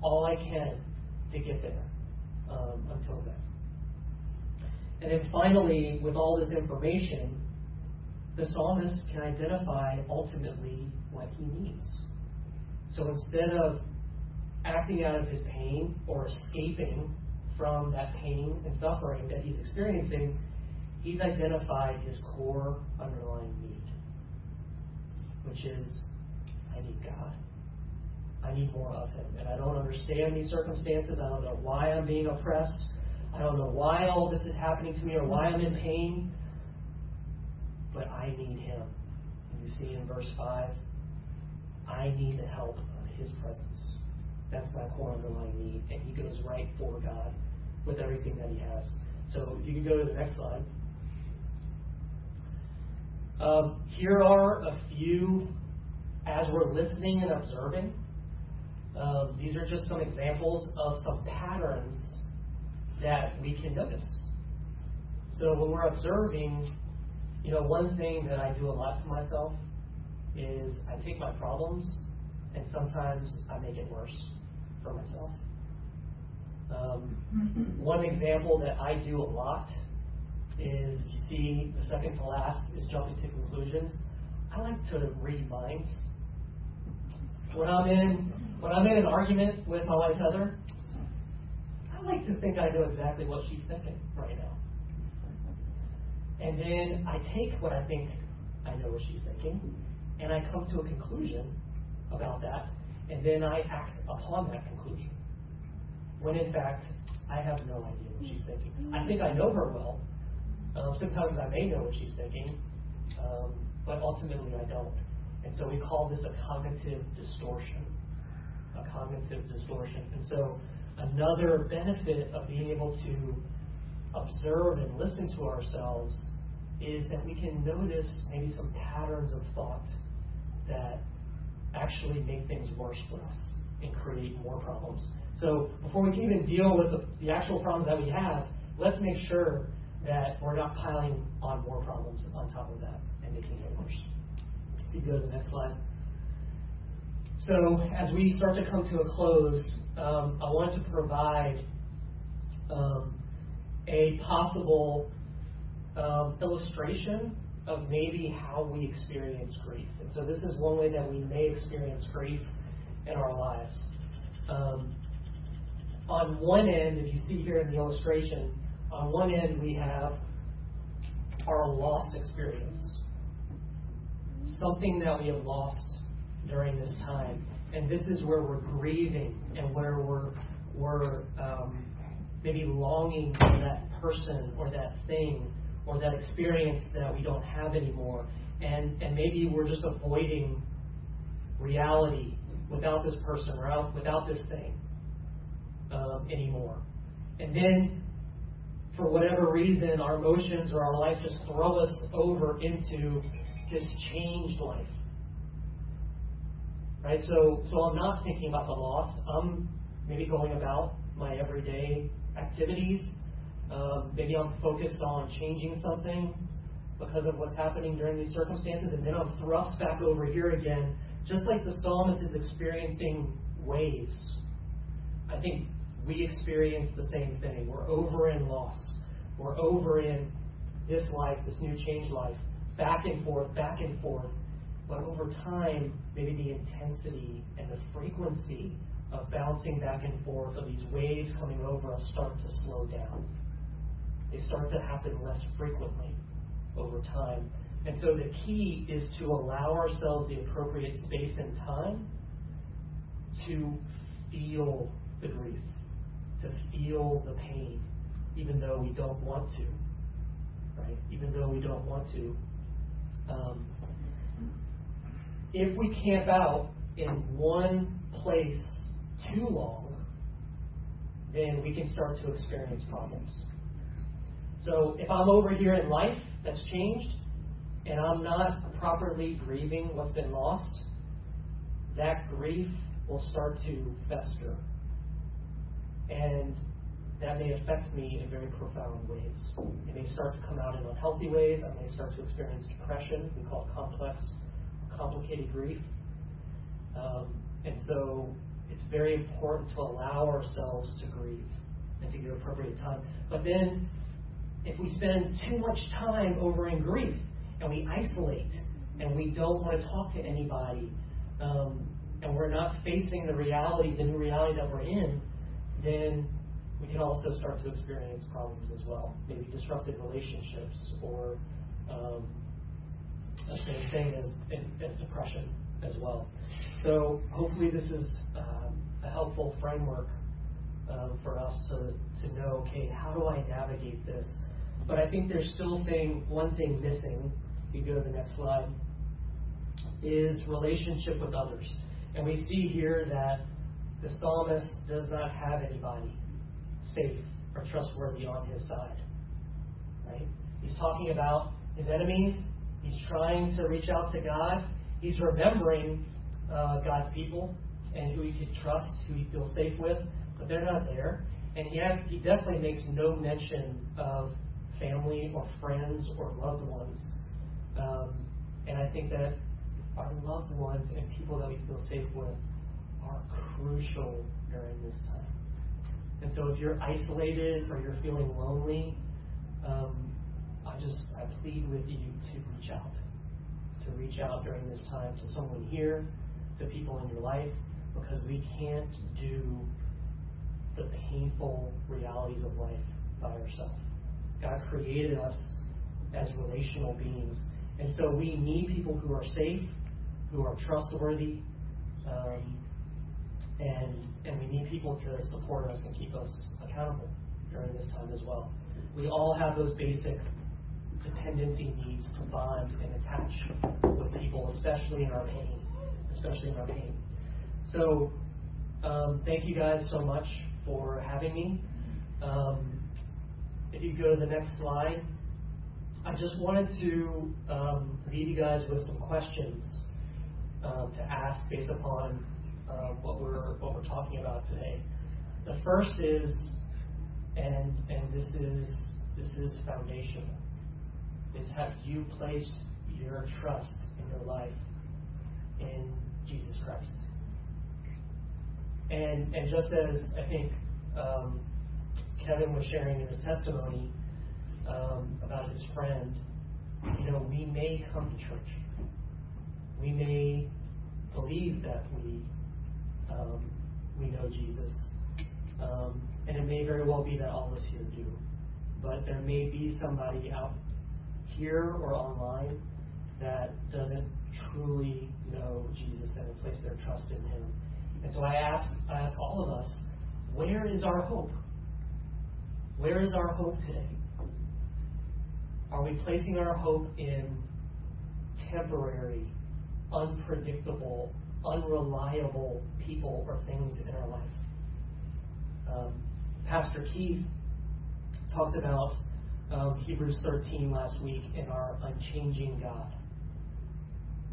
all I can to get there um, until then. And then finally, with all this information, the psalmist can identify ultimately what he needs. So instead of acting out of his pain or escaping from that pain and suffering that he's experiencing, he's identified his core underlying need, which is I need God. I need more of Him. And I don't understand these circumstances. I don't know why I'm being oppressed. I don't know why all this is happening to me or why I'm in pain but I need him. And you see in verse 5, I need the help of his presence. That's my core underlying need. And he goes right for God with everything that he has. So you can go to the next slide. Um, here are a few, as we're listening and observing, um, these are just some examples of some patterns that we can notice. So when we're observing you know, one thing that I do a lot to myself is I take my problems and sometimes I make it worse for myself. Um, one example that I do a lot is you see the second to last is jumping to conclusions. I like to read minds. When I'm in when I'm in an argument with my wife Heather, I like to think I know exactly what she's thinking right now. And then I take what I think I know what she's thinking, and I come to a conclusion about that, and then I act upon that conclusion. When in fact, I have no idea what she's thinking. I think I know her well. Um, sometimes I may know what she's thinking, um, but ultimately I don't. And so we call this a cognitive distortion. A cognitive distortion. And so another benefit of being able to observe and listen to ourselves is that we can notice maybe some patterns of thought that actually make things worse for us and create more problems. So before we can even deal with the, the actual problems that we have, let's make sure that we're not piling on more problems on top of that and making it worse. You go to the next slide. So as we start to come to a close, um, I want to provide um, a possible um, illustration of maybe how we experience grief. And so this is one way that we may experience grief in our lives. Um, on one end, if you see here in the illustration, on one end we have our loss experience, something that we have lost during this time, and this is where we're grieving and where we're we're um, maybe longing for that person or that thing or that experience that we don't have anymore. And, and maybe we're just avoiding reality without this person or without this thing um, anymore. And then, for whatever reason, our emotions or our life just throw us over into this changed life. Right? So, so I'm not thinking about the loss. I'm maybe going about my everyday activities um, maybe I'm focused on changing something because of what's happening during these circumstances, and then I'm thrust back over here again, just like the psalmist is experiencing waves. I think we experience the same thing. We're over in loss. We're over in this life, this new change life, back and forth, back and forth. But over time, maybe the intensity and the frequency of bouncing back and forth of these waves coming over us start to slow down they start to happen less frequently over time. And so the key is to allow ourselves the appropriate space and time to feel the grief, to feel the pain, even though we don't want to, right? Even though we don't want to. Um, if we camp out in one place too long, then we can start to experience problems. So if I'm over here in life that's changed, and I'm not properly grieving what's been lost, that grief will start to fester. And that may affect me in very profound ways. It may start to come out in unhealthy ways. I may start to experience depression. We call it complex, complicated grief. Um, and so it's very important to allow ourselves to grieve and to give appropriate time. But then if we spend too much time over in grief and we isolate and we don't want to talk to anybody um, and we're not facing the reality, the new reality that we're in, then we can also start to experience problems as well. Maybe disrupted relationships or um, the same thing as, as depression as well. So hopefully this is um, a helpful framework um, for us to, to know, okay, how do I navigate this? But I think there's still thing one thing missing. If you go to the next slide, is relationship with others. And we see here that the psalmist does not have anybody safe or trustworthy on his side. Right? He's talking about his enemies. He's trying to reach out to God. He's remembering uh, God's people and who he could trust, who he feels safe with, but they're not there. And he, has, he definitely makes no mention of family or friends or loved ones. Um, and I think that our loved ones and people that we feel safe with are crucial during this time. And so if you're isolated or you're feeling lonely, um, I just I plead with you to reach out. To reach out during this time to someone here, to people in your life, because we can't do the painful realities of life by ourselves. God created us as relational beings. And so we need people who are safe, who are trustworthy, um, and and we need people to support us and keep us accountable during this time as well. We all have those basic dependency needs to bond and attach with people, especially in our pain, especially in our pain. So, um, thank you guys so much for having me. Um, if you go to the next slide, I just wanted to um, leave you guys with some questions um, to ask based upon um, what we're what we're talking about today. The first is, and and this is this is foundational. Is have you placed your trust in your life in Jesus Christ? And and just as I think um, Kevin was sharing in his testimony um, about his friend, you know, we may come to church. We may believe that we um, we know Jesus, um, and it may very well be that all of us here do. But there may be somebody out here or online that doesn't truly know Jesus and place their trust in Him. And so I ask, I ask all of us, where is our hope? Where is our hope today? Are we placing our hope in temporary, unpredictable, unreliable people or things in our life? Um, Pastor Keith talked about um, Hebrews 13 last week in our unchanging God.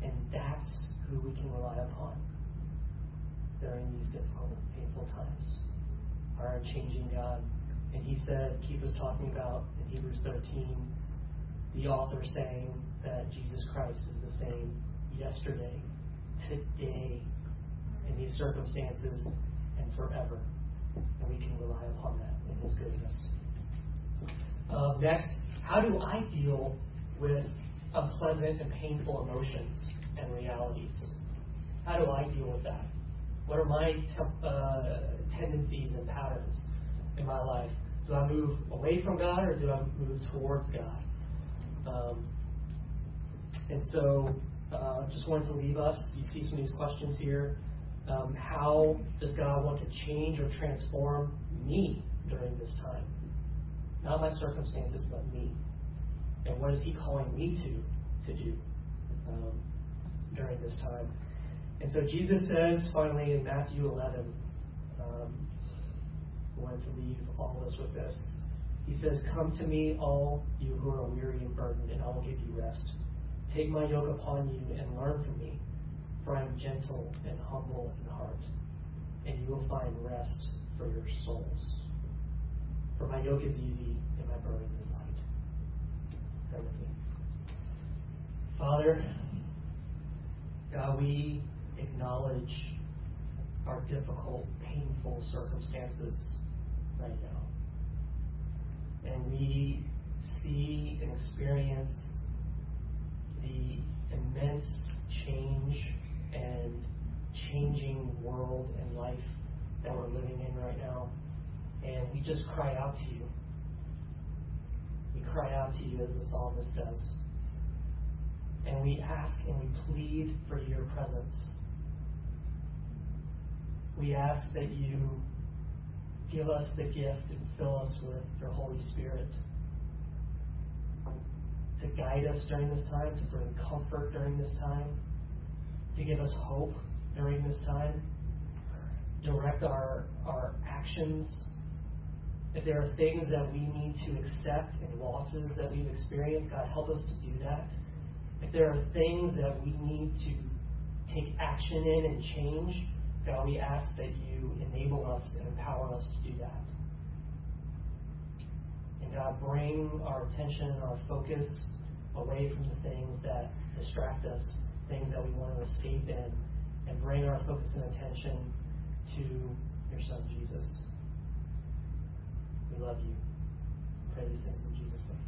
And that's who we can rely upon during these difficult, painful times. Our unchanging God. And he said, Keith was talking about in Hebrews 13, the author saying that Jesus Christ is the same yesterday, today, in these circumstances, and forever. And we can rely upon that in his goodness. Uh, next, how do I deal with unpleasant and painful emotions and realities? How do I deal with that? What are my te- uh, tendencies and patterns in my life? Do I move away from God or do I move towards God? Um, and so, uh, just wanted to leave us. You see some of these questions here. Um, how does God want to change or transform me during this time? Not my circumstances, but me. And what is He calling me to to do um, during this time? And so Jesus says finally in Matthew 11, um, I wanted to leave all of us with this. He says, Come to me, all you who are weary and burdened, and I will give you rest. Take my yoke upon you and learn from me, for I am gentle and humble in heart, and you will find rest for your souls. For my yoke is easy and my burden is light. Pray with me. Father, God, we acknowledge our difficult, painful circumstances right now. And we see and experience the immense change and changing world and life that we're living in right now. And we just cry out to you. We cry out to you as the psalmist does. And we ask and we plead for your presence. We ask that you give us the gift and fill us with your Holy Spirit to guide us during this time, to bring comfort during this time, to give us hope during this time, direct our, our actions. If there are things that we need to accept and losses that we've experienced, God, help us to do that. If there are things that we need to take action in and change, God, we ask that you enable us and empower us to do that. And God, bring our attention and our focus away from the things that distract us, things that we want to escape in, and bring our focus and attention to your Son, Jesus. We love you. We pray these things in Jesus' name.